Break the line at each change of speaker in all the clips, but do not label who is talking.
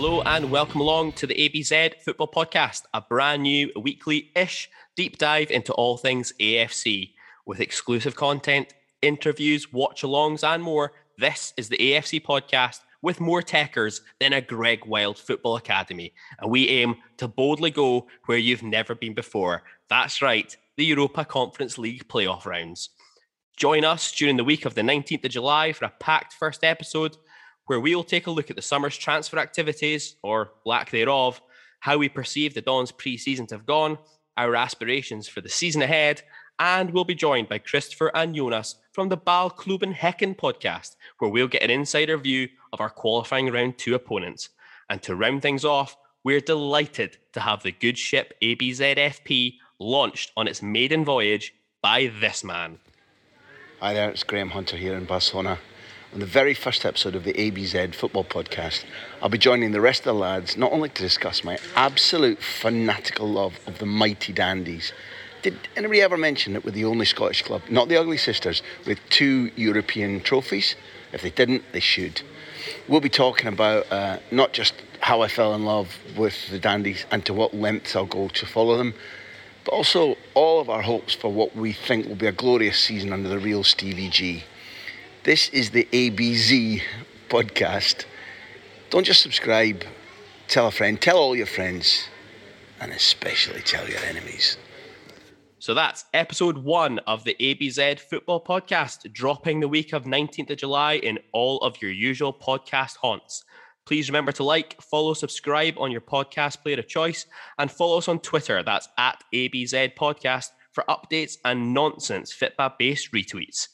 Hello and welcome along to the ABZ Football Podcast, a brand new weekly ish deep dive into all things AFC with exclusive content, interviews, watch alongs, and more. This is the AFC Podcast with more techers than a Greg Wild Football Academy, and we aim to boldly go where you've never been before. That's right, the Europa Conference League playoff rounds. Join us during the week of the 19th of July for a packed first episode where we will take a look at the summer's transfer activities, or lack thereof, how we perceive the Dons pre season to have gone, our aspirations for the season ahead, and we'll be joined by Christopher and Jonas from the Ballklubben Häcken podcast, where we'll get an insider view of our qualifying round two opponents. And to round things off, we're delighted to have the good ship ABZFP launched on its maiden voyage by this man.
Hi there, it's Graham Hunter here in Barcelona on the very first episode of the ABZ Football Podcast. I'll be joining the rest of the lads not only to discuss my absolute fanatical love of the mighty Dandies. Did anybody ever mention that we're the only Scottish club, not the Ugly Sisters, with two European trophies? If they didn't, they should. We'll be talking about uh, not just how I fell in love with the Dandies and to what lengths I'll go to follow them, but also all of our hopes for what we think will be a glorious season under the real Stevie G. This is the ABZ podcast. Don't just subscribe, tell a friend, tell all your friends, and especially tell your enemies.
So that's episode one of the ABZ Football Podcast, dropping the week of 19th of July in all of your usual podcast haunts. Please remember to like, follow, subscribe on your podcast player of choice, and follow us on Twitter. That's at ABZ Podcast for updates and nonsense Fitbah based retweets.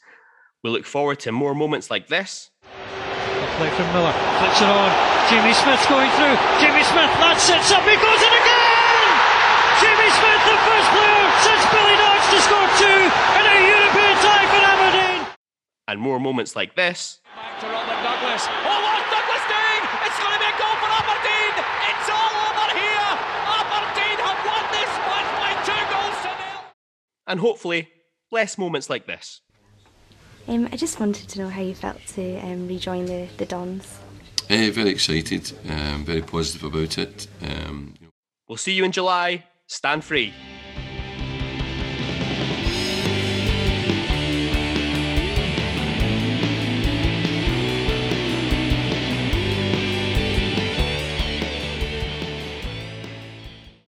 We look forward to more moments like this.
A play from Miller, flicks it on. Jimmy Smith's going through. Jimmy Smith, that sets up, he goes in again! Jimmy Smith, the first player since Billy Dodds to score two in a European tie for Aberdeen.
And more moments like this.
Back to Robert Douglas. Oh, what's Douglas doing? It's going to be a goal for Aberdeen. It's all over here. Aberdeen have won this match by two goals to nil.
And hopefully, less moments like this.
Um, I just wanted to know how you felt to um, rejoin the, the Dons.
Uh, very excited, um, very positive about it. Um,
We'll see you in July. Stand free.